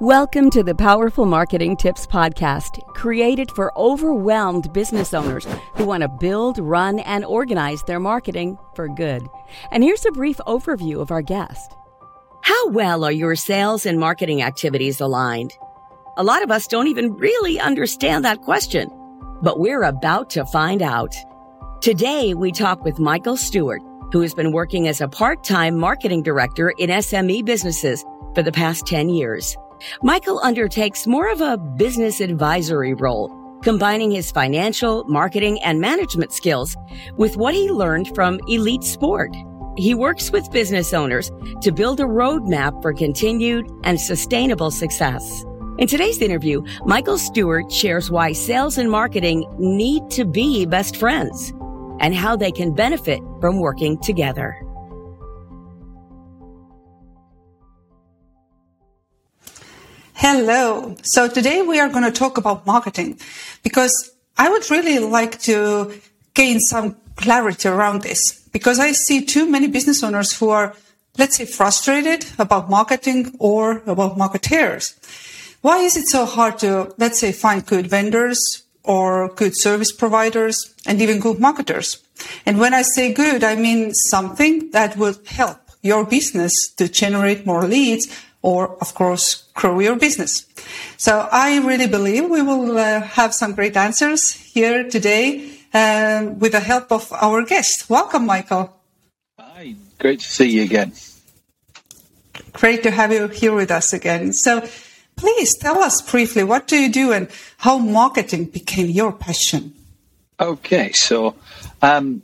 Welcome to the Powerful Marketing Tips Podcast, created for overwhelmed business owners who want to build, run, and organize their marketing for good. And here's a brief overview of our guest. How well are your sales and marketing activities aligned? A lot of us don't even really understand that question, but we're about to find out. Today, we talk with Michael Stewart, who has been working as a part-time marketing director in SME businesses for the past 10 years. Michael undertakes more of a business advisory role, combining his financial, marketing, and management skills with what he learned from elite sport. He works with business owners to build a roadmap for continued and sustainable success. In today's interview, Michael Stewart shares why sales and marketing need to be best friends and how they can benefit from working together. Hello. So today we are going to talk about marketing because I would really like to gain some clarity around this because I see too many business owners who are, let's say, frustrated about marketing or about marketeers. Why is it so hard to, let's say, find good vendors or good service providers and even good marketers? And when I say good, I mean something that will help your business to generate more leads or, of course, grow your business. So I really believe we will uh, have some great answers here today uh, with the help of our guest. Welcome, Michael. Hi, great to see you again. Great to have you here with us again. So please tell us briefly what do you do and how marketing became your passion? Okay, so um,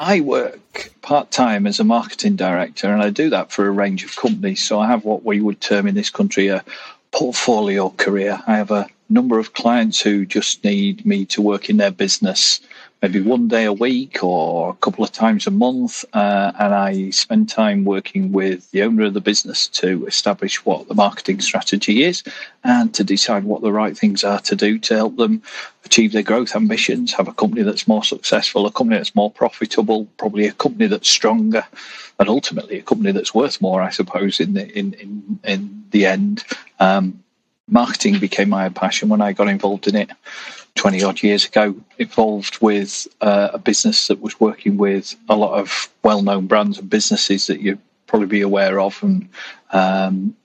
I work part time as a marketing director, and I do that for a range of companies. So I have what we would term in this country a portfolio career. I have a number of clients who just need me to work in their business maybe one day a week or a couple of times a month. Uh, and I spend time working with the owner of the business to establish what the marketing strategy is and to decide what the right things are to do to help them achieve their growth ambitions, have a company that's more successful, a company that's more profitable, probably a company that's stronger, and ultimately a company that's worth more, I suppose, in the in in, in the end. Um, marketing became my passion when I got involved in it 20 odd years ago, involved with uh, a business that was working with a lot of well known brands and businesses that you'd probably be aware of. And um,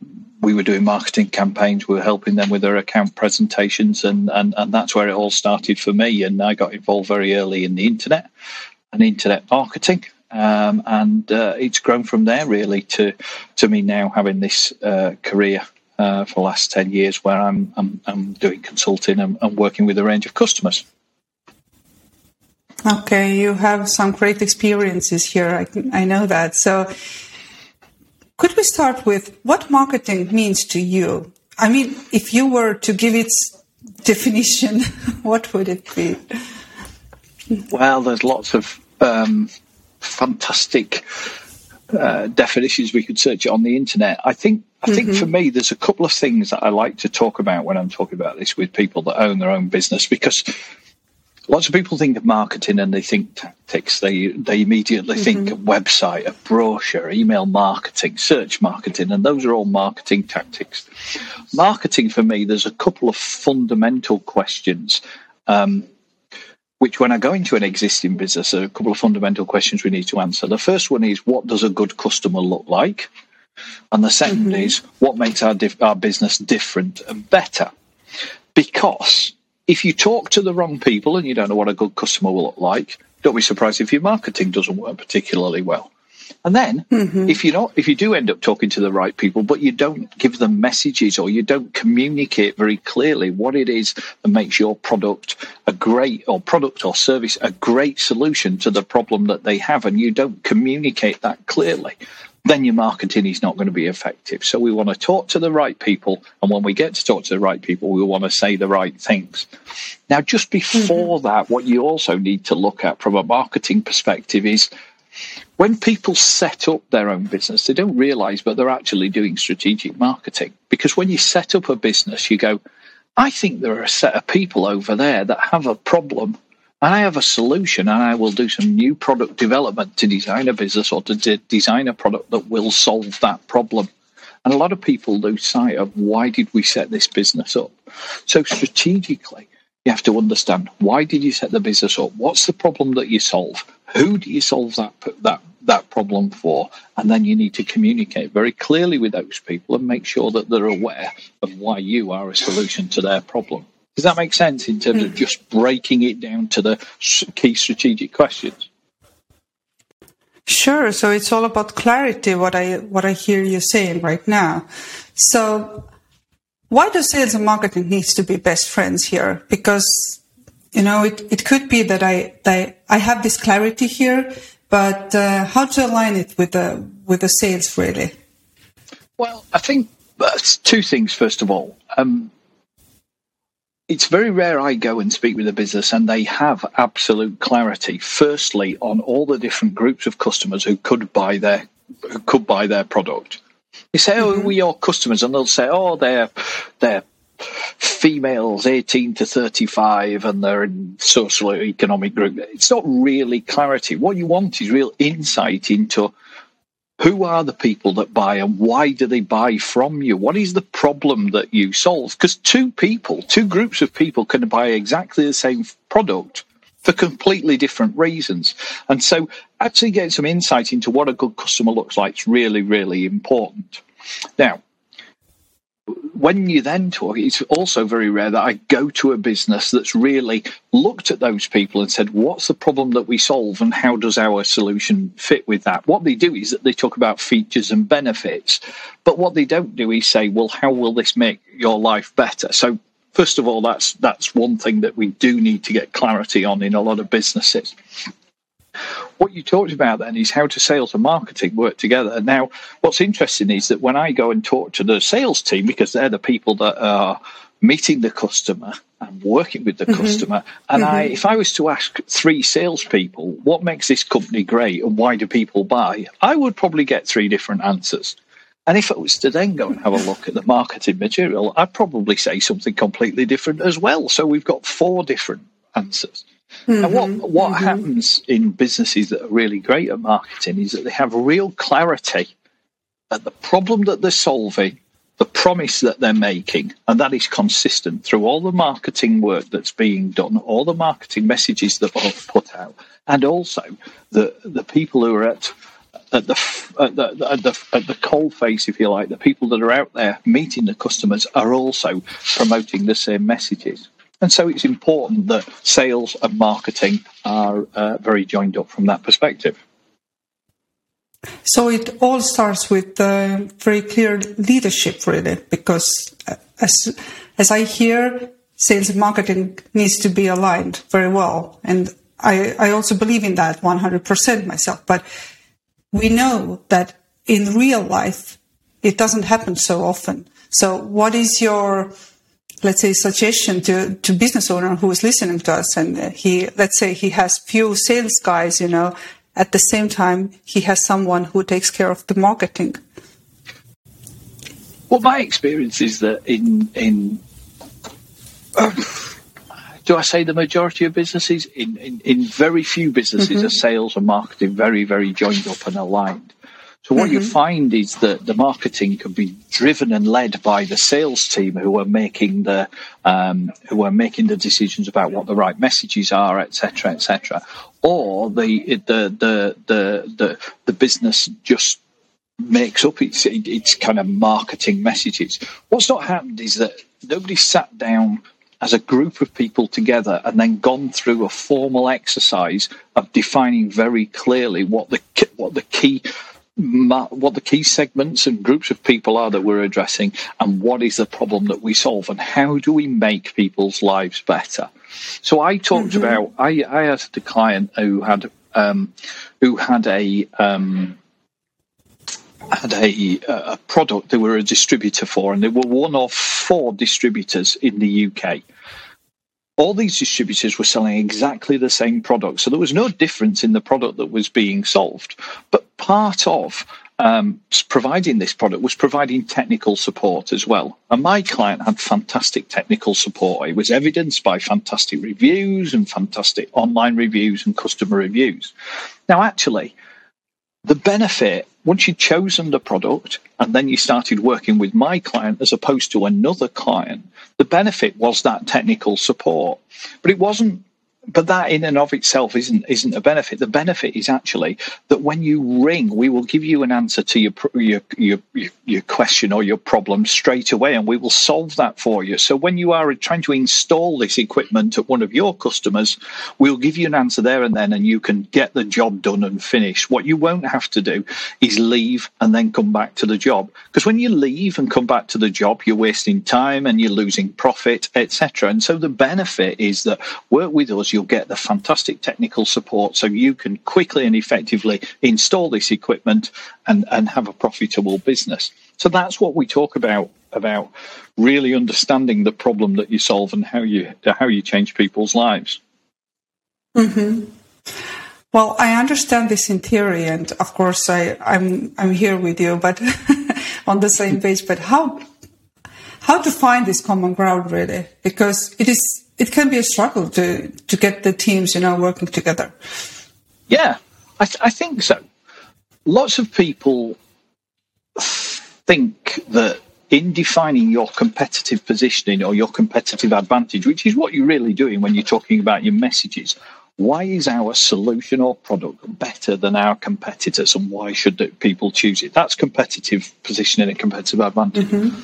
we were doing marketing campaigns, we were helping them with their account presentations, and, and, and that's where it all started for me. And I got involved very early in the internet and internet marketing. Um, and uh, it's grown from there really to to me now having this uh, career uh, for the last 10 years where I'm, I'm, I'm doing consulting and, and, working with a range of customers. Okay, you have some great experiences here. I, I know that. So, could we start with what marketing means to you? I mean, if you were to give its definition, what would it be? Well, there's lots of um, fantastic uh, definitions we could search on the internet. I think I think mm-hmm. for me, there's a couple of things that I like to talk about when I'm talking about this with people that own their own business because lots of people think of marketing and they think tactics. They they immediately mm-hmm. think of website, a brochure, email marketing, search marketing, and those are all marketing tactics. Marketing for me, there's a couple of fundamental questions. Um, which, when I go into an existing business, are a couple of fundamental questions we need to answer. The first one is what does a good customer look like? And the 2nd mm-hmm. is what makes our, dif- our business different and better? Because if you talk to the wrong people and you don't know what a good customer will look like, don't be surprised if your marketing doesn't work particularly well. And then mm-hmm. if you not if you do end up talking to the right people, but you don't give them messages or you don't communicate very clearly what it is that makes your product a great or product or service a great solution to the problem that they have, and you don't communicate that clearly, then your marketing is not going to be effective. So we want to talk to the right people. And when we get to talk to the right people, we want to say the right things. Now, just before mm-hmm. that, what you also need to look at from a marketing perspective is when people set up their own business, they don't realize, but they're actually doing strategic marketing. Because when you set up a business, you go, I think there are a set of people over there that have a problem and I have a solution and I will do some new product development to design a business or to de- design a product that will solve that problem. And a lot of people lose sight of why did we set this business up? So strategically, you have to understand why did you set the business up? What's the problem that you solve? Who do you solve that that that problem for? And then you need to communicate very clearly with those people and make sure that they're aware of why you are a solution to their problem. Does that make sense in terms of hmm. just breaking it down to the key strategic questions? Sure. So it's all about clarity. What I what I hear you saying right now. So why do sales and marketing needs to be best friends here? Because you know it, it could be that I that I have this clarity here, but uh, how to align it with the with the sales really? Well, I think two things. First of all, um, it's very rare I go and speak with a business and they have absolute clarity. Firstly, on all the different groups of customers who could buy their who could buy their product. You say, "Oh, mm-hmm. we are customers," and they'll say, "Oh, they're they're females 18 to 35 and they're in social economic group." It's not really clarity. What you want is real insight into who are the people that buy and why do they buy from you? What is the problem that you solve? Because two people, two groups of people can buy exactly the same product for completely different reasons. And so actually getting some insight into what a good customer looks like is really, really important. Now, when you then talk, it's also very rare that I go to a business that's really looked at those people and said, what's the problem that we solve and how does our solution fit with that? What they do is that they talk about features and benefits, but what they don't do is say, well, how will this make your life better? So first of all, that's that's one thing that we do need to get clarity on in a lot of businesses. What you talked about then is how to sales and marketing work together. Now, what's interesting is that when I go and talk to the sales team, because they're the people that are meeting the customer and working with the mm-hmm. customer, and mm-hmm. I, if I was to ask three salespeople, what makes this company great and why do people buy, I would probably get three different answers. And if I was to then go and have a look at the marketing material, I'd probably say something completely different as well. So we've got four different answers. Mm-hmm, and what what mm-hmm. happens in businesses that are really great at marketing is that they have real clarity at the problem that they're solving, the promise that they're making, and that is consistent through all the marketing work that's being done, all the marketing messages that are put out, and also the the people who are at at the, at the at the at the cold face, if you like, the people that are out there meeting the customers are also promoting the same messages. And so it's important that sales and marketing are uh, very joined up from that perspective. So it all starts with uh, very clear leadership, really, because uh, as as I hear, sales and marketing needs to be aligned very well, and I I also believe in that 100% myself. But we know that in real life, it doesn't happen so often. So, what is your let's say suggestion to, to business owner who is listening to us. And he let's say he has few sales guys you know at the same time he has someone who takes care of the marketing. Well my experience is that in in um, do I say the majority of businesses? In, in, in very few businesses mm-hmm. are sales and marketing very very joined up and aligned so what mm-hmm. you find is that the marketing can be driven and led by the sales team who are making the um, who are making the decisions about what the right messages are, etc., etc. Or the the the the the, the business just makes up its its kind of marketing messages. What's not happened is that nobody sat down as a group of people together and then gone through a formal exercise of defining very clearly what the what the key what the key segments and groups of people are that we're addressing and what is the problem that we solve and how do we make people's lives better so i talked mm-hmm. about i i had a client who had um, who had a um, had a, a product they were a distributor for and they were one of four distributors in the uk all these distributors were selling exactly the same product. So there was no difference in the product that was being solved. But part of um, providing this product was providing technical support as well. And my client had fantastic technical support. It was evidenced by fantastic reviews and fantastic online reviews and customer reviews. Now, actually, the benefit once you'd chosen the product and then you started working with my client as opposed to another client, the benefit was that technical support. But it wasn't but that in and of itself isn't isn't a benefit. The benefit is actually that when you ring, we will give you an answer to your your your, your question or your problem straight away, and we will solve that for you. So when you are trying to install this equipment at one of your customers, we'll give you an answer there and then, and you can get the job done and finished. What you won't have to do is leave and then come back to the job, because when you leave and come back to the job, you're wasting time and you're losing profit, etc. And so the benefit is that work with us you'll get the fantastic technical support so you can quickly and effectively install this equipment and, and have a profitable business. So that's what we talk about about really understanding the problem that you solve and how you how you change people's lives. Mm-hmm. Well, I understand this in theory, and of course, I, I'm I'm here with you, but on the same page. But how how to find this common ground really? Because it is it can be a struggle to to get the teams you know working together. Yeah, I, th- I think so. Lots of people think that in defining your competitive positioning or your competitive advantage, which is what you're really doing when you're talking about your messages, why is our solution or product better than our competitors and why should people choose it? That's competitive positioning and competitive advantage. Mm-hmm.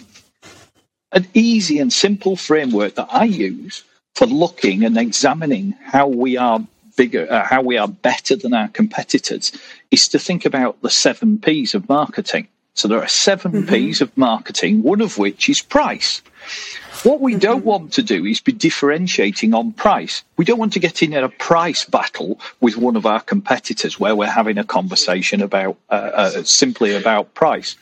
An easy and simple framework that I use for looking and examining how we are bigger, uh, how we are better than our competitors, is to think about the seven P's of marketing. So there are 7 mm-hmm. P's of marketing, one of which is price. What we mm-hmm. don't want to do is be differentiating on price. We don't want to get in a price battle with one of our competitors where we're having a conversation about uh, uh, simply about price.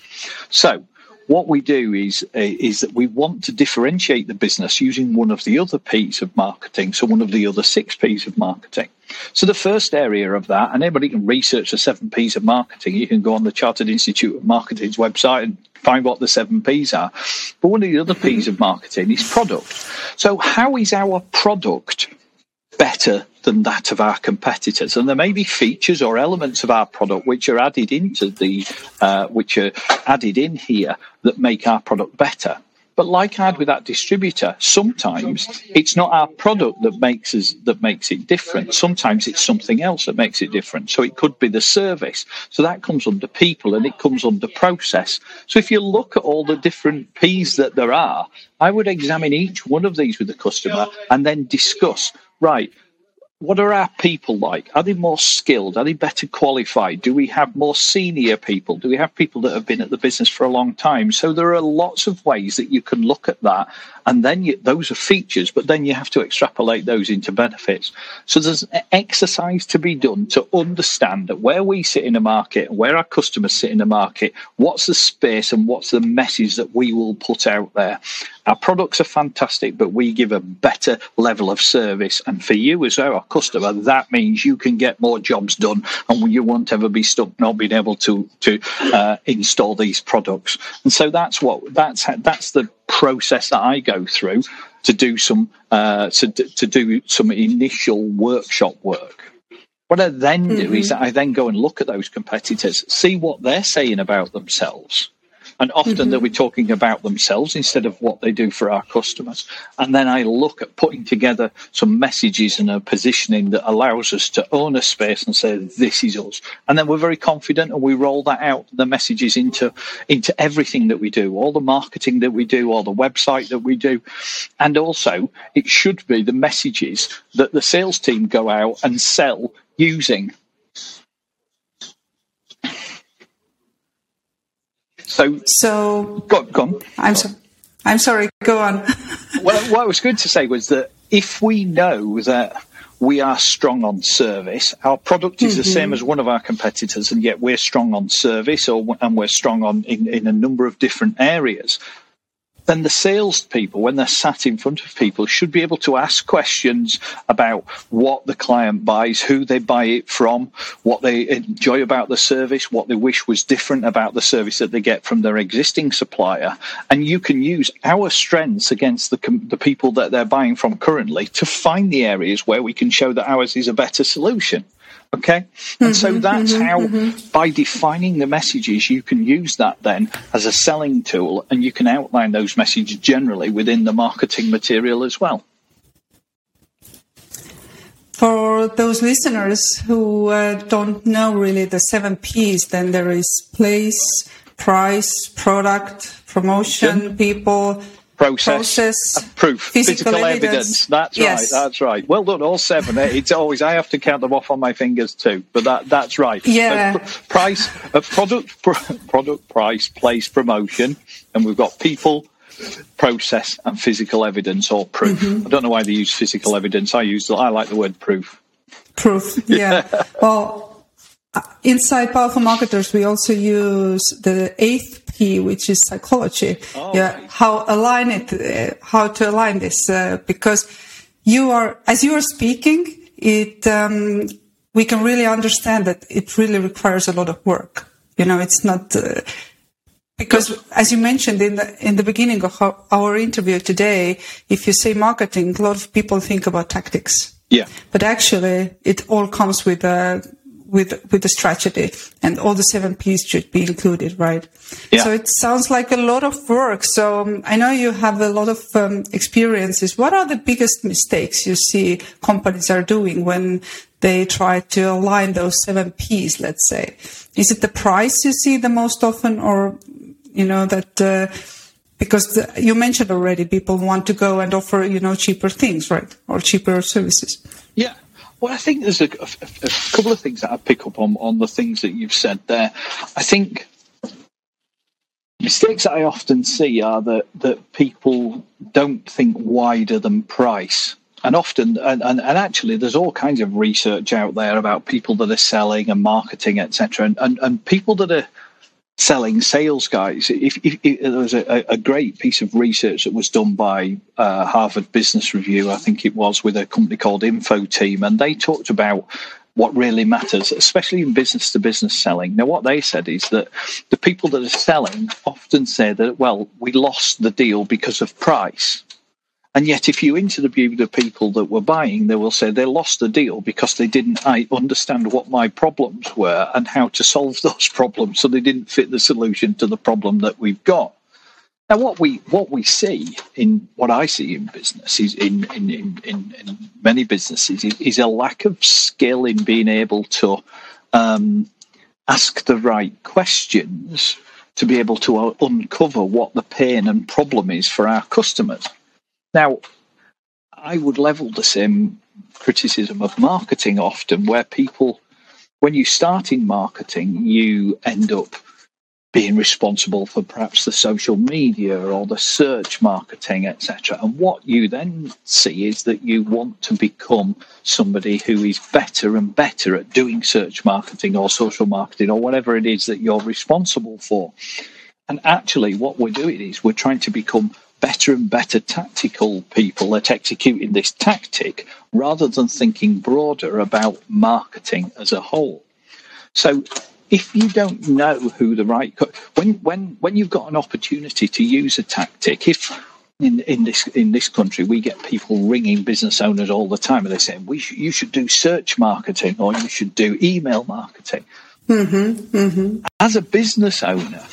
So what we do is uh, is that we want to differentiate the business using one of the other P's of marketing, so one of the other six P's of marketing. So the first area of that, and anybody can research the seven P's of marketing. You can go on the Chartered Institute of Marketing's website and find what the seven P's are. But one of the other P's of marketing is product. So how is our product better than that of our competitors. And there may be features or elements of our product which are added into the, uh, which are added in here that make our product better. But like I had with that distributor, sometimes it's not our product that makes us that makes it different. Sometimes it's something else that makes it different. So it could be the service. So that comes under people and it comes under process. So if you look at all the different P's that there are, I would examine each one of these with the customer and then discuss, right, what are our people like? Are they more skilled? Are they better qualified? Do we have more senior people? Do we have people that have been at the business for a long time? So there are lots of ways that you can look at that. And then you, those are features, but then you have to extrapolate those into benefits. So there's an exercise to be done to understand that where we sit in the market where our customers sit in the market, what's the space and what's the message that we will put out there. Our products are fantastic, but we give a better level of service. And for you as our customer, that means you can get more jobs done and you won't ever be stuck not being able to, to uh, install these products. And so that's what, that's, that's the process that I go through to do some, uh, to, to do some initial workshop work. What I then do mm-hmm. is I then go and look at those competitors, see what they're saying about themselves and often mm-hmm. they'll be talking about themselves instead of what they do for our customers. And then I look at putting together some messages and a positioning that allows us to own a space and say, this is us. And then we're very confident and we roll that out, the messages into, into everything that we do, all the marketing that we do, all the website that we do. And also it should be the messages that the sales team go out and sell using So, so go, go on. I'm so, I'm sorry. Go on. well, what I was going to say was that if we know that we are strong on service. Our product is mm-hmm. the same as one of our competitors, and yet we're strong on service, or and we're strong on in, in a number of different areas then the salespeople, when they're sat in front of people, should be able to ask questions about what the client buys, who they buy it from, what they enjoy about the service, what they wish was different about the service that they get from their existing supplier. And you can use our strengths against the, the people that they're buying from currently to find the areas where we can show that ours is a better solution. Okay. And mm-hmm, so that's mm-hmm, how, mm-hmm. by defining the messages, you can use that then as a selling tool and you can outline those messages generally within the marketing material as well. For those listeners who uh, don't know really the seven P's, then there is place, price, product, promotion, people, process, process proof, physical, physical evidence. evidence. That's yes. right. That's right. Well done, all seven. It's always I have to count them off on my fingers too, but that that's right. Yeah. Uh, price, uh, product, pr- product, price, place, promotion, and we've got people. Process and physical evidence or proof. Mm-hmm. I don't know why they use physical evidence. I use I like the word proof. Proof, yeah. well, uh, inside Powerful Marketers, we also use the eighth which is psychology. Oh, yeah, right. how align it, uh, how to align this, uh, because you are, as you are speaking, it, um, we can really understand that it really requires a lot of work. You know, it's not, uh, because as you mentioned in the, in the beginning of our interview today, if you say marketing, a lot of people think about tactics. Yeah. But actually, it all comes with a with with the strategy, and all the seven P's should be included, right? Yeah. So it sounds like a lot of work. So um, I know you have a lot of um, experiences. What are the biggest mistakes you see companies are doing when they try to align those seven P's? Let's say, is it the price you see the most often, or you know that? Uh, because the, you mentioned already, people want to go and offer, you know, cheaper things, right, or cheaper services. Yeah, well, I think there's a, a, a, couple of things that I pick up on on the things that you've said there. I think mistakes that I often see are that that people don't think wider than price. And often, and, and, and actually, there's all kinds of research out there about people that are selling and marketing, etc. And, and, and people that are selling sales guys. If, if, if, there was a, a, great piece of research that was done by uh, Harvard Business Review, I think it was, with a company called Infoteam, and they talked about what really matters, especially in business to business selling. Now, what they said is that the people that are selling often say that, well, we lost the deal because of price. And yet, if you interview the people that were buying, they will say they lost the deal because they didn't understand what my problems were and how to solve those problems. So they didn't fit the solution to the problem that we've got. Now, what we what we see in what I see in business is in in, in, in, in many businesses is, is, a lack of skill in being able to um, ask the right questions to be able to uncover what the pain and problem is for our customers. Now, I would level the same criticism of marketing often, where people, when you start in marketing, you end up being responsible for perhaps the social media or the search marketing, etc. And what you then see is that you want to become somebody who is better and better at doing search marketing or social marketing or whatever it is that you're responsible for. And actually, what we're doing is we're trying to become better and better tactical people at executing this tactic rather than thinking broader about marketing as a whole. So if you don't know who the right when when when you've got an opportunity to use a tactic, if in, in this in this country we get people ringing business owners all the time and they're saying we should, you should do search marketing or you should do email marketing. Mm-hmm, mm-hmm. As a business owner,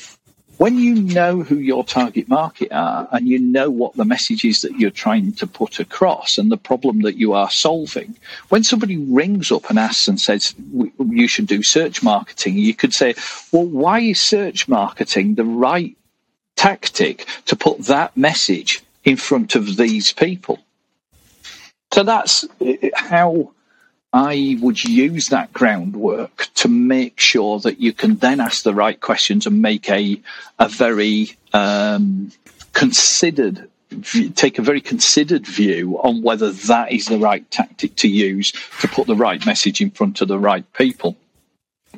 when you know who your target market are and you know what the message is that you're trying to put across and the problem that you are solving, when somebody rings up and asks and says, you should do search marketing, you could say, well, why is search marketing the right tactic to put that message in front of these people? So that's uh, how I would use that groundwork to make sure that you can then ask the right questions and make a a very um, considered take a very considered view on whether that is the right tactic to use to put the right message in front of the right people.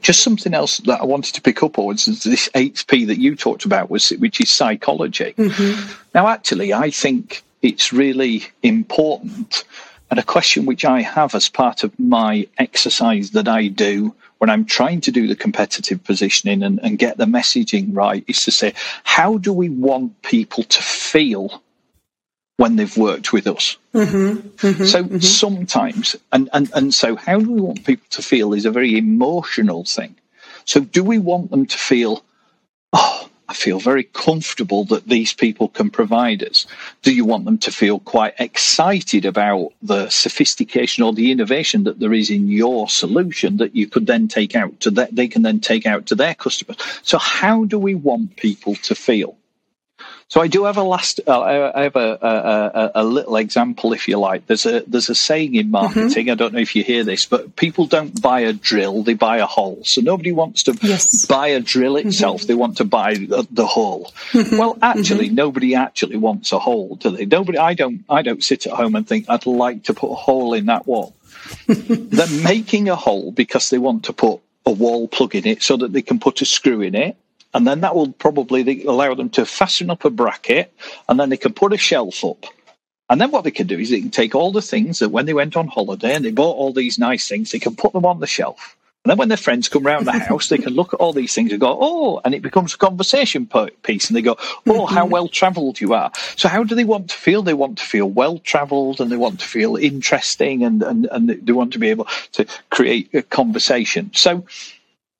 Just something else that I wanted to pick up on is this 8P that you talked about, was which is psychology. Mm-hmm. Now, actually, I think it's really important and a question which I have as part of my exercise that I do when I'm trying to do the competitive positioning and, and get the messaging right is to say, how do we want people to feel when they've worked with us. Mm-hmm, mm-hmm, so mm-hmm. sometimes, and, and, and so how do we want people to feel is a very emotional thing. So do we want them to feel, oh, I feel very comfortable that these people can provide us. Do you want them to feel quite excited about the sophistication or the innovation that there is in your solution that you could then take out to that they can then take out to their customers? So how do we want people to feel? So I do have a last. Uh, I have a, a, a, little example, if you like. There's a there's a saying in marketing. Mm-hmm. I don't know if you hear this, but people don't buy a drill; they buy a hole. So nobody wants to yes. buy a drill mm-hmm. itself; mm-hmm. they want to buy the, the hole. Mm-hmm. Well, actually, mm-hmm. nobody actually wants a hole, do they? Nobody. I don't. I don't sit at home and think I'd like to put a hole in that wall. They're making a hole because they want to put a wall plug in it so that they can put a screw in it and then that will probably allow them to fasten up a bracket, and then they can put a shelf up. And then what they can do is they can take all the things that when they went on holiday and they bought all these nice things, they can put them on the shelf. And then when their friends come round the house, they can look at all these things and go, oh, and it becomes a conversation piece. And they go, oh, how mm-hmm. well travelled you are. So how do they want to feel? They want to feel well travelled and they want to feel interesting and, and, and they want to be able to create a conversation. So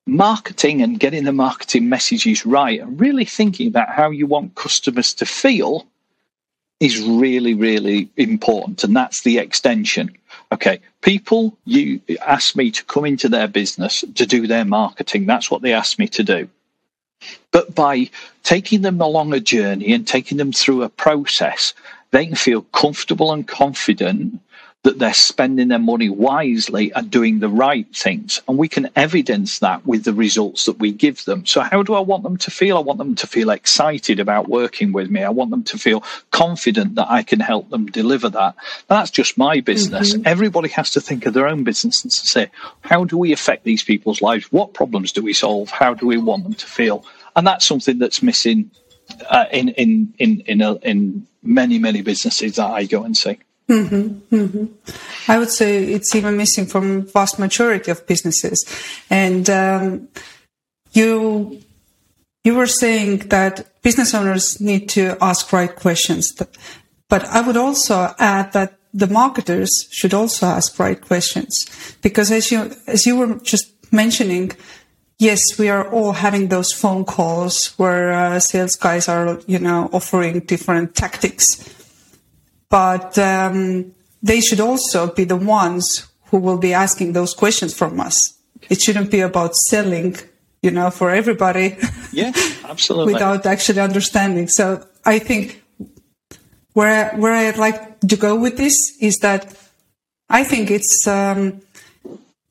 marketing and getting the marketing messages right and really thinking about how you want customers to feel is really, really important. And that's the extension. Okay, people you ask me to come into their business to do their marketing. That's what they ask me to do. But by taking them along a journey and taking them through a process, they can feel comfortable and confident that they're spending their money wisely and doing the right things. And we can evidence that with the results that we give them. So, how do I want them to feel? I want them to feel excited about working with me. I want them to feel confident that I can help them deliver that. That's just my business. Mm-hmm. Everybody has to think of their own business and say, how do we affect these people's lives? What problems do we solve? How do we want them to feel? And that's something that's missing uh, in in in in, a, in many many businesses that I go and see. Mm-hmm, mm-hmm. I would say it's even missing from vast majority of businesses. And um, you you were saying that business owners need to ask right questions, but I would also add that the marketers should also ask right questions because as you as you were just mentioning. Yes, we are all having those phone calls where uh, sales guys are, you know, offering different tactics but um, they should also be the ones who will be asking those questions from us. It shouldn't be about selling, you know, for everybody. Yeah, absolutely. without actually understanding. So I think where where I'd like to go with this is that I think it's um,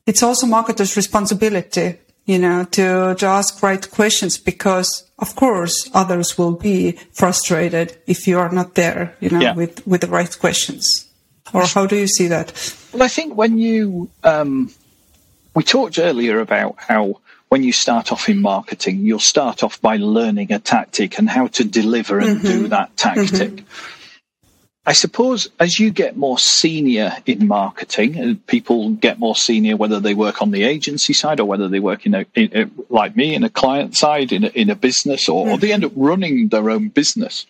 it's also marketers' responsibility you know, to, to ask right questions because of course others will be frustrated if you are not there, you know, yeah. with, with the right questions. Or how do you see that? Well, I think when you, um, we talked earlier about how when you start off in marketing, you'll start off by learning a tactic and how to deliver and mm-hmm. do that tactic. Mm-hmm. I suppose as you get more senior in marketing, and uh, people get more senior whether they work on the agency side or whether they work in a, in a like me in a client side in a, in a business or, or they end up running their own business.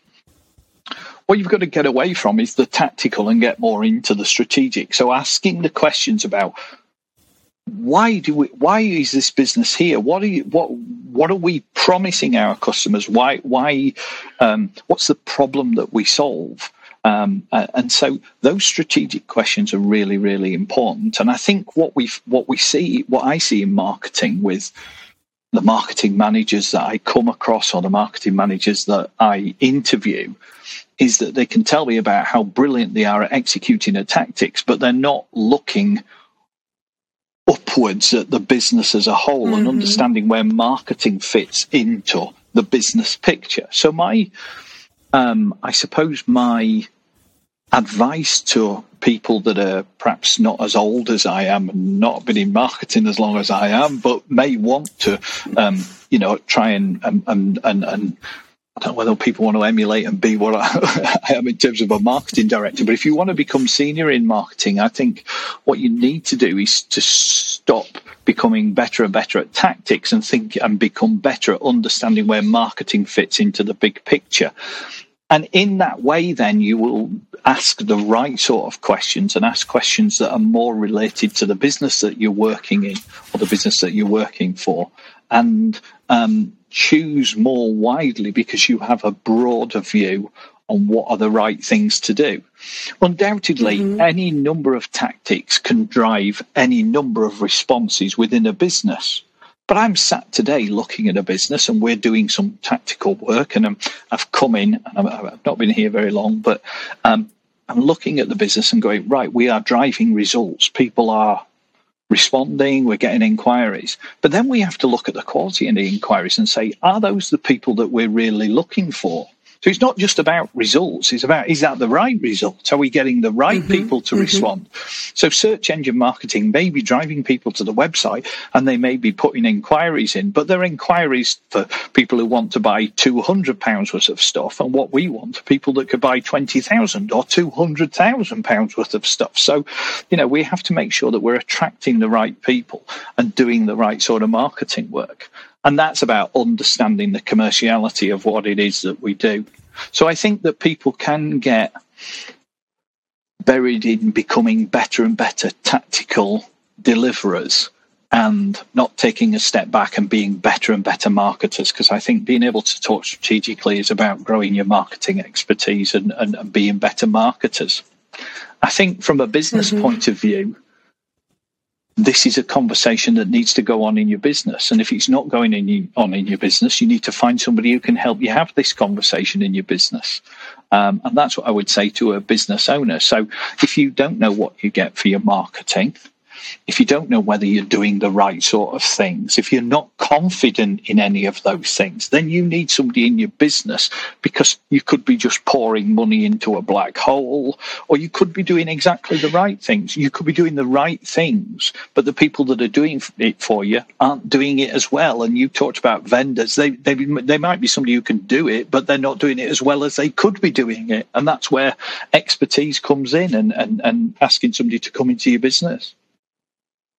What you've got to get away from is the tactical and get more into the strategic. So asking the questions about why do we why is this business here what are you what what are we promising our customers why why um, what's the problem that we solve um, uh, and so those strategic questions are really, really important. And I think what we what we see, what I see in marketing with the marketing managers that I come across or the marketing managers that I interview is that they can tell me about how brilliant they are at executing their tactics, but they're not looking upwards at the business as a whole mm-hmm. and understanding where marketing fits into the business picture. So my um, I suppose my advice to people that are perhaps not as old as I am and not been in marketing as long as I am, but may want to, um, you know, try and, and, and, and, I don't know whether people want to emulate and be what I, I, am in terms of a marketing director, but if you want to become senior in marketing, I think what you need to do is to stop becoming better and better at tactics and think and become better at understanding where marketing fits into the big picture And in that way, then you will ask the right sort of questions and ask questions that are more related to the business that you're working in or the business that you're working for. And um, choose more widely because you have a broader view on what are the right things to do. Undoubtedly, mm-hmm. any number of tactics can drive any number of responses within a business. But I'm sat today looking at a business and we're doing some tactical work. And I've come in, and I've not been here very long, but um, I'm looking at the business and going, right, we are driving results. People are responding, we're getting inquiries. But then we have to look at the quality of the inquiries and say, are those the people that we're really looking for? So it's not just about results, it's about is that the right result? Are we getting the right mm-hmm, people to mm-hmm. respond? So search engine marketing may be driving people to the website and they may be putting inquiries in, but they're inquiries for people who want to buy £200 worth of stuff. And what we want are people that could buy 20,000 or £200,000 worth of stuff. So, you know, we have to make sure that we're attracting the right people and doing the right sort of marketing work. And that's about understanding the commerciality of what it is that we do. So I think that people can get buried in becoming better and better tactical deliverers and not taking a step back and being better and better marketers. Because I think being able to talk strategically is about growing your marketing expertise and, and, and being better marketers. I think from a business mm-hmm. point of view, this is a conversation that needs to go on in your business. And if it's not going in, on in your business, you need to find somebody who can help you have this conversation in your business. Um, and that's what I would say to a business owner. So if you don't know what you get for your marketing, if you don't know whether you're doing the right sort of things, if you're not confident in any of those things, then you need somebody in your business because you could be just pouring money into a black hole, or you could be doing exactly the right things. You could be doing the right things, but the people that are doing it for you aren't doing it as well. And you talked about vendors; they they they might be somebody who can do it, but they're not doing it as well as they could be doing it, and that's where expertise comes in, and and, and asking somebody to come into your business.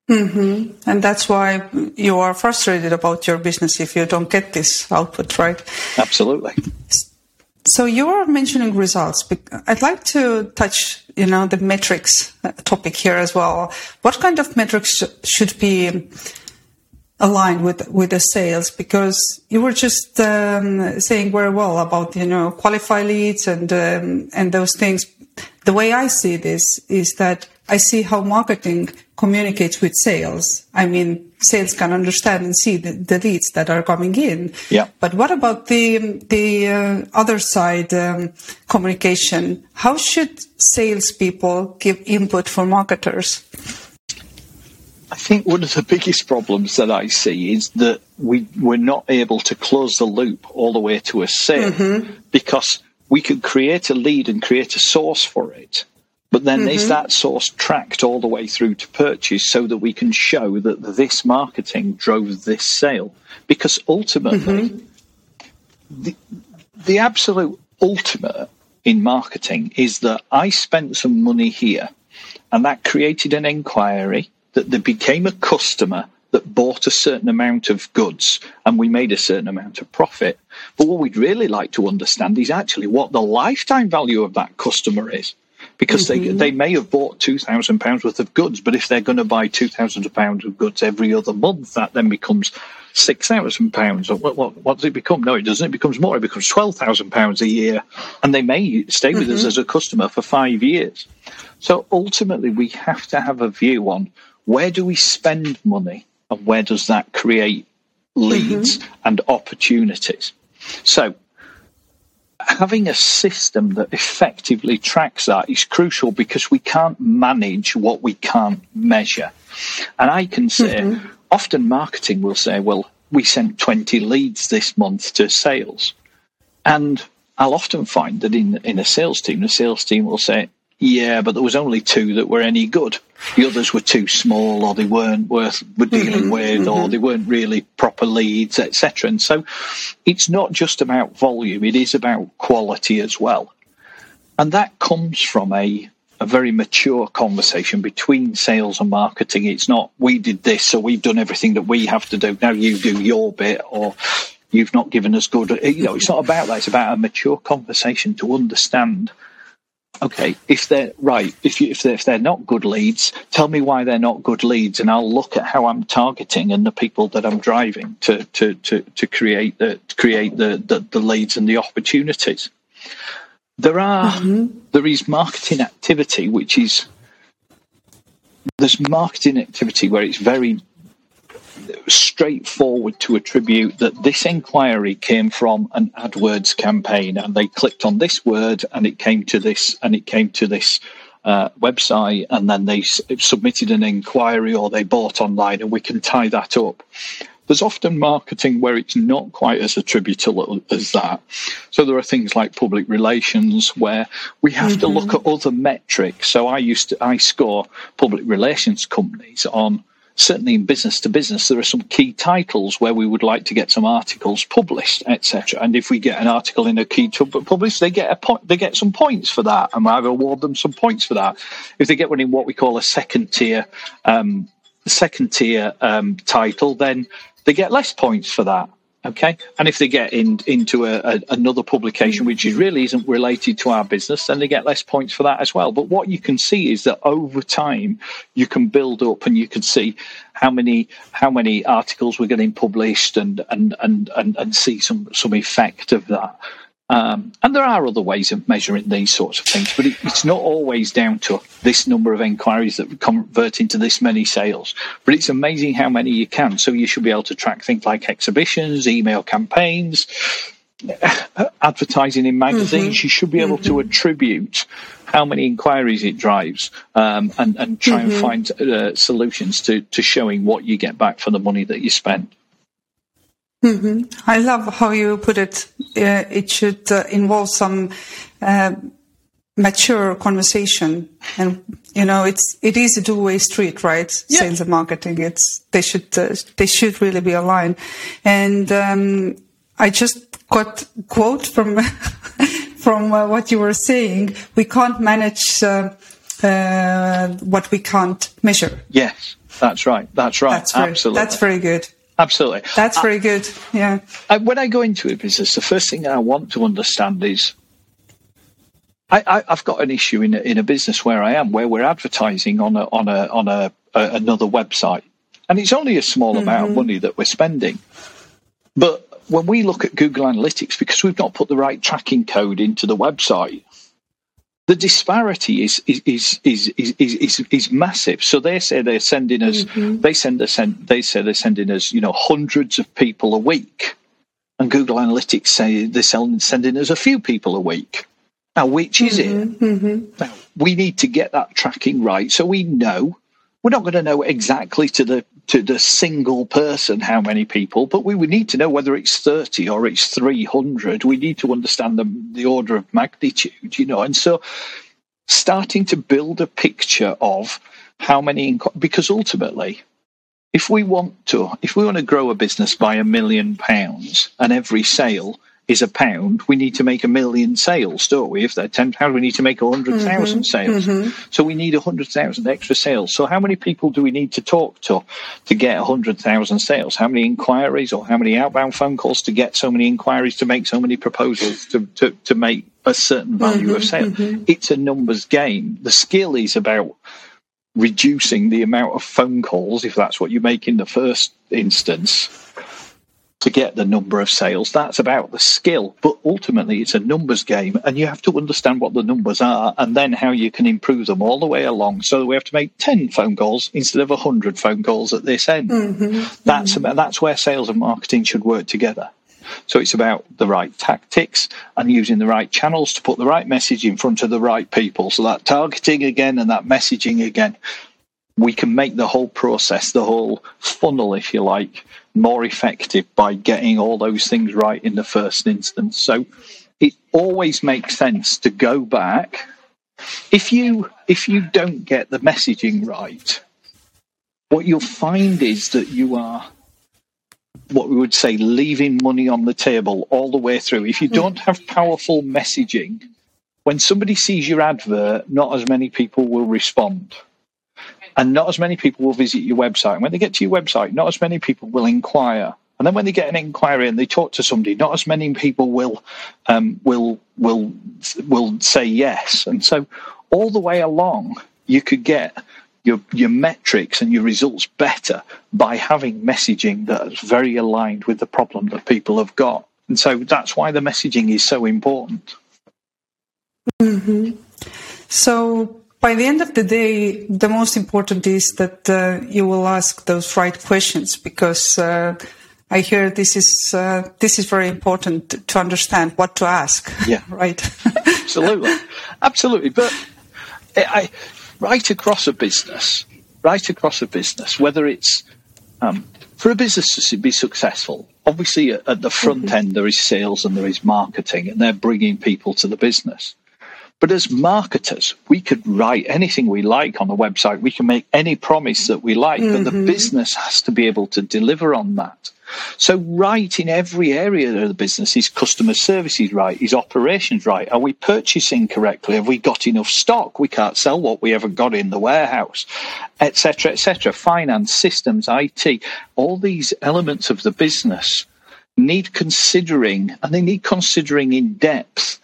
Mm-hmm. And that's why you are frustrated about your business if you don't get this output, right? Absolutely. So you are mentioning results. I'd like to touch, you know, the metrics uh, topic here as well. What kind of metrics should be aligned with with the sales? Because you were just um, saying very well about, you know, qualify leads and um, and those things. The way I see this is that I see how marketing communicates with sales. I mean, sales can understand and see the, the leads that are coming in. Yeah. But what about the the uh, other side um, communication? How should salespeople give input for marketers? I think one of the biggest problems that I see is that we we're not able to close the loop all the way to a sale mm-hmm. because we could create a lead and create a source for it but then mm-hmm. is that source tracked all the way through to purchase so that we can show that this marketing drove this sale? Because ultimately, mm-hmm. the, the absolute ultimate in marketing is that I spent some money here and that created an inquiry that there became a customer that bought a certain amount of goods and we made a certain amount of profit. But what we'd really like to understand is actually what the lifetime value of that customer is because mm-hmm. they they may have bought two thousand pounds worth of goods, but if they're going to buy two thousand pounds of goods every other month, that then becomes six thousand pounds. What, what, what does it become? No, it doesn't. It becomes more. It becomes twelve thousand pounds a year, and they may stay with mm-hmm. us as a customer for five years. So ultimately, we have to have a view on where do we spend money and where does that create leads mm-hmm. and opportunities. So having a system that effectively tracks that is crucial because we can't manage what we can't measure. And I can say, mm-hmm. often marketing will say, well, we sent 20 leads this month to sales. And I'll often find that in, in a sales team, the sales team will say, yeah, but there was only two that were any good. The others were too small, or they weren't worth we're dealing mm-hmm, with, mm-hmm. or they weren't really proper leads, etc. And so, it's not just about volume; it is about quality as well. And that comes from a a very mature conversation between sales and marketing. It's not we did this, so we've done everything that we have to do. Now you do your bit, or You've not given us good. You know, it's not about that. It's about a mature conversation to understand. Okay, if they're right, if you, if they're, if they're not good leads, tell me why they're not good leads, and I'll look at how I'm targeting and the people that I'm driving to to to, to create the to create the, the the leads and the opportunities. There are mm-hmm. there is marketing activity which is there's marketing activity where it's very straightforward to attribute that this inquiry came from an AdWords campaign and they clicked on this word and it came to this and it came to this uh, website and then they s- submitted an inquiry or they bought online and we can tie that up. There's often marketing where it's not quite as attributable as that. So there are things like public relations where we have mm-hmm. to look at other metrics. So I used to I score public relations companies on certainly in business to business, there are some key titles where we would like to get some articles published, etc. And if we get an article in a key tub published, they get a point, they get some points for that, and I award them some points for that. If they get one in what we call a second tier, um, second tier um, title, then they get less points for that. Okay, and if they get in, into a, a, another publication which is really isn't related to our business, then they get less points for that as well. But what you can see is that over time you can build up, and you can see how many how many articles were getting published, and and and and, and see some some effect of that. Um, and there are other ways of measuring these sorts of things, but it, it's not always down to this number of inquiries that convert into this many sales. But it's amazing how many you can. So you should be able to track things like exhibitions, email campaigns, advertising in magazines. Mm-hmm. You should be able mm-hmm. to attribute how many inquiries it drives um, and, and try mm-hmm. and find uh, solutions to, to showing what you get back for the money that you spend. Mm-hmm. I love how you put it. Uh, it should uh, involve some uh, mature conversation, and you know, it's it is a two way street, right? Yeah. Sales and marketing. It's they should uh, they should really be aligned. And um, I just got quote from from uh, what you were saying. We can't manage uh, what we can't measure. Yes, that's right. That's right. That's very, Absolutely. That's very good. Absolutely. That's very good. Yeah. I, when I go into a business, the first thing I want to understand is I, have got an issue in a, in a business where I am, where we're advertising on a on a on a, a another website, and it's only a small mm-hmm. amount of mm-hmm. money that we're spending. But when we look at Google Analytics, because we've not put the right tracking code into the website, the disparity is is is is is, is, is massive. So they say they're sending us mm-hmm. they send us they say they're sending us you know hundreds of people a week, and Google Analytics say they're sending us a few people a week. Now, which is mm-hmm. it? Mm-hmm. Now, we need to get that tracking right so we know we're not going to know exactly to the to the single person how many people, but we would need to know whether it's 30 or it's 300. We need to understand the, the order of magnitude, you know. And so starting to build a picture of how many, because ultimately, if we want to, if we want to grow a business by a million pounds and every sale is a pound, we need to make a million sales, don't we? If they're ten pounds, we need to make a hundred thousand mm-hmm. sales. Mm-hmm. So we need a hundred thousand extra sales. So how many people do we need to talk to to get a hundred thousand sales? How many inquiries or how many outbound phone calls to get so many inquiries to make so many proposals to to, to make a certain value mm-hmm. of sale? Mm-hmm. It's a numbers game. The skill is about reducing the amount of phone calls, if that's what you make in the first instance to get the number of sales. That's about the skill. But ultimately, it's a numbers game, and you have to understand what the numbers are and then how you can improve them all the way along. So we have to make 10 phone calls instead of 100 phone calls at this end. Mm-hmm. That's, mm-hmm. about, that's where sales and marketing should work together. So it's about the right tactics and using the right channels to put the right message in front of the right people. So that targeting again and that messaging again. We can make the whole process, the whole funnel, if you like, more effective by getting all those things right in the first instance. So it always makes sense to go back. If you if you don't get the messaging right, what you'll find is that you are what we would say leaving money on the table all the way through. If you mm. don't have powerful messaging, when somebody sees your advert, not as many people will respond and not as many people will visit your website. And when they get to your website, not as many people will inquire. And then when they get an inquiry and they talk to somebody, not as many people will um, will will will say yes. And so all the way along, you could get your your metrics and your results better by having messaging that's very aligned with the problem that people have got. And so that's why the messaging is so important. Mm-hmm. So by the end of the day, the most important is that uh, you will ask those right questions because uh, I hear this is uh, this is very important to understand what to ask. Yeah, right. absolutely, absolutely. But I, right across a business, right across a business, whether it's um, for a business to be successful, obviously at, at the front mm-hmm. end there is sales and there is marketing, and they're bringing people to the business. But as marketers, we could write anything we like on the website. We can make any promise that we like, mm-hmm. but the mm-hmm. business has to be able to deliver on that. So, right in every area of the business is customer services right? Is operations right? Are we purchasing correctly? Have we got enough stock? We can't sell what we haven't got in the warehouse, etc., etc. Finance, systems, IT, all these elements of the business need considering, and they need considering in depth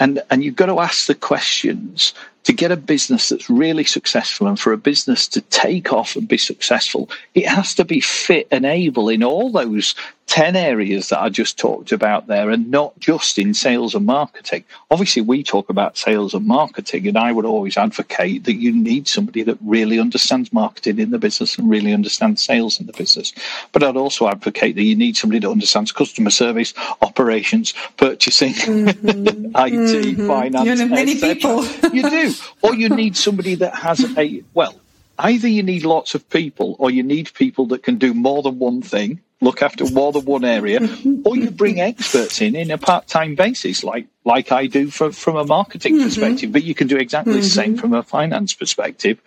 and and you've got to ask the questions to get a business that's really successful and for a business to take off and be successful, it has to be fit and able in all those 10 areas that I just talked about there and not just in sales and marketing. Obviously, we talk about sales and marketing, and I would always advocate that you need somebody that really understands marketing in the business and really understands sales in the business. But I'd also advocate that you need somebody that understands customer service, operations, purchasing, mm-hmm. IT, mm-hmm. finance. You know, many people. you do. Or you need somebody that has a, well, either you need lots of people or you need people that can do more than one thing look after more than one area, or you bring experts in in a part-time basis, like like I do from from a marketing mm-hmm. perspective. But you can do exactly mm-hmm. the same mm-hmm. from a finance perspective,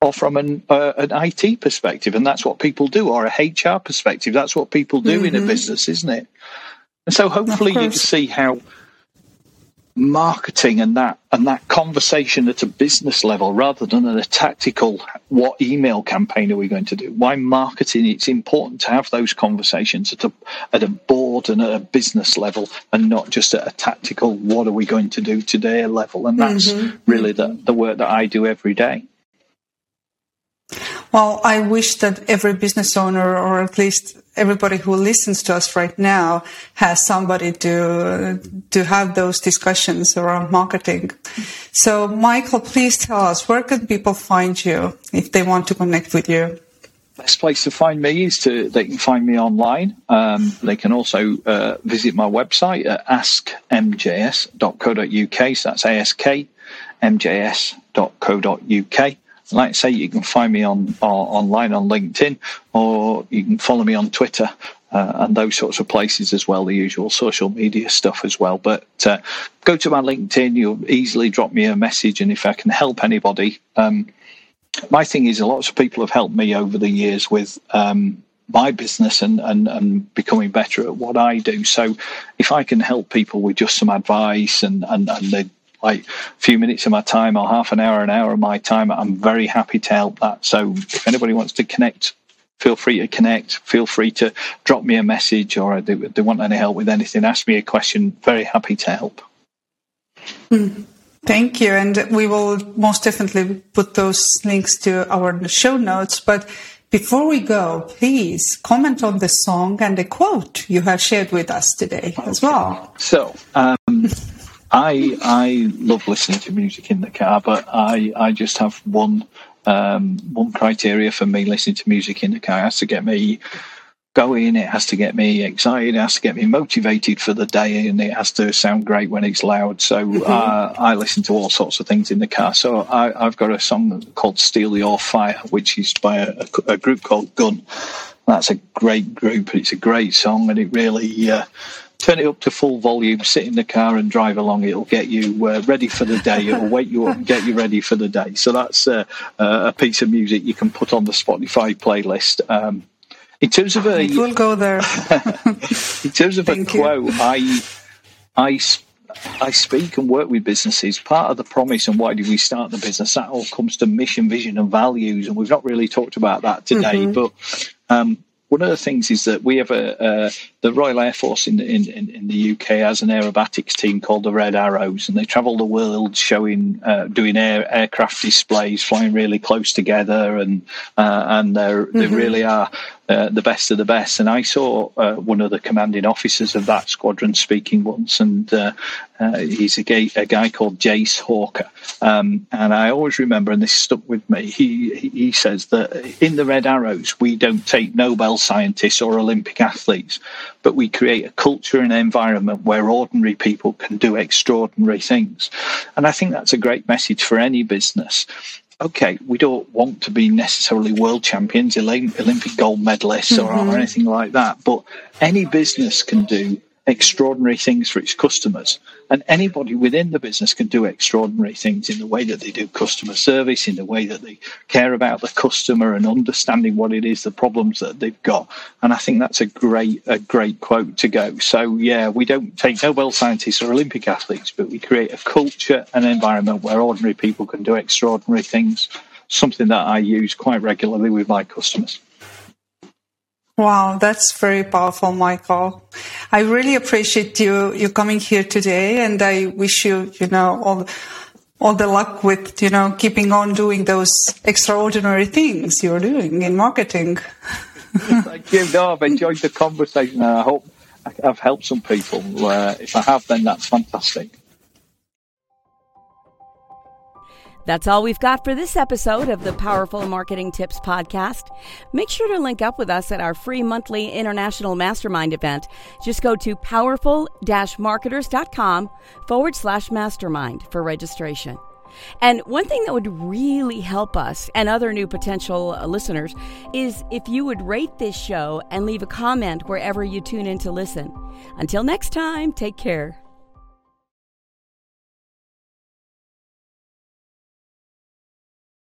or from an uh, an IT perspective, and that's what people do, or a HR perspective. That's what people do mm-hmm. in a mm-hmm. business, isn't it? And so hopefully you can see how marketing and that and that conversation at a business level rather than at a tactical what email campaign are we going to do? Why marketing? It's important to have those conversations at a at a board and at a business level and not just at a tactical what are we going to do today level? And that's mm-hmm. really the, the work that I do every day well, I wish that every business owner, or at least everybody who listens to us right now, has somebody to to have those discussions around marketing. So, Michael, please tell us where can people find you if they want to connect with you. Best place to find me is to they can find me online. Um, they can also uh, visit my website at askmjs.co.uk. So that's askmjs.co.uk like I say, you can find me on online on LinkedIn, or you can follow me on Twitter. Uh, and those sorts of places as well, the usual social media stuff as well. But uh, go to my LinkedIn, you'll easily drop me a message, and if I can help anybody, um, my thing is, lots of people have helped me over the years with um, my business and, and, and becoming better at what I do. So if I can help people with just some advice and, and, and they like a few minutes of my time or half an hour, an hour of my time, I'm very happy to help that. So if anybody wants to connect, feel free to connect. Feel free to drop me a message or they, they want any help with anything, ask me a question. Very happy to help. Mm. Thank you. And we will most definitely put those links to our show notes. But before we go, please comment on the song and the quote you have shared with us today okay. as well. So, um, I I love listening to music in the car, but I I just have one um, one criteria for me listening to music in the car. It has to get me going. It has to get me excited. It has to get me motivated for the day, and it has to sound great when it's loud. So mm-hmm. uh, I listen to all sorts of things in the car. So I, have got a song called "Steal Your Fire," which is by a, a, group called Gun. That's a great group. It's a great song, and it really. Uh, turn it up to full volume, sit in the car and drive along. It'll get you uh, ready for the day. It'll wake you up and get you ready for the day. So that's uh, a piece of music you can put on the Spotify playlist. Um, in terms of a, we'll go there. in terms of a quote. I, I, I speak and work with businesses. Part of the promise and why did we start the business? That all comes to mission, vision, and values, and we've not really talked about that today. Mm-hmm. But um, one of the things is that we have a uh, the Royal Air Force in, in, in the UK has an aerobatics team called the Red Arrows, and they travel the world showing uh, doing air, aircraft displays, flying really close together, and uh, and they mm-hmm. they really are uh, the best of the best. And I saw uh, one of the commanding officers of that squadron speaking once, and uh, uh he's a, gay, a, guy called Jas Hawker. Um, and I always remember, and this stuck with me, he, he says that in the Red Arrows, we don't take Nobel scientists or Olympic athletes, but we create a culture and environment where ordinary people can do extraordinary things. And I think that's a great message for any business okay, we don't want to be necessarily world champions, Olympic gold medalists, mm-hmm. or, or anything like that, but any business can do extraordinary things for its customers. And anybody within the business can do extraordinary things in the way that they do customer service, in the way that they care about the customer and understanding what it is, the problems that they've got. And I think that's a great, a great quote to go. So yeah, we don't take Nobel scientists or Olympic athletes, but we create a culture and environment where ordinary people can do extraordinary things. Something that I use quite regularly with my customers. Wow, that's very powerful, Michael. I really appreciate you you coming here today, and I wish you you know all all the luck with you know keeping on doing those extraordinary things you're doing in marketing. Thank you. No, I've enjoyed the conversation. I hope I've helped some people. Uh, if I have, then that's fantastic. That's all we've got for this episode of the Powerful Marketing Tips Podcast. Make sure to link up with us at our free monthly international mastermind event. Just go to powerful marketers.com forward slash mastermind for registration. And one thing that would really help us and other new potential uh, listeners is if you would rate this show and leave a comment wherever you tune in to listen. Until next time, take care.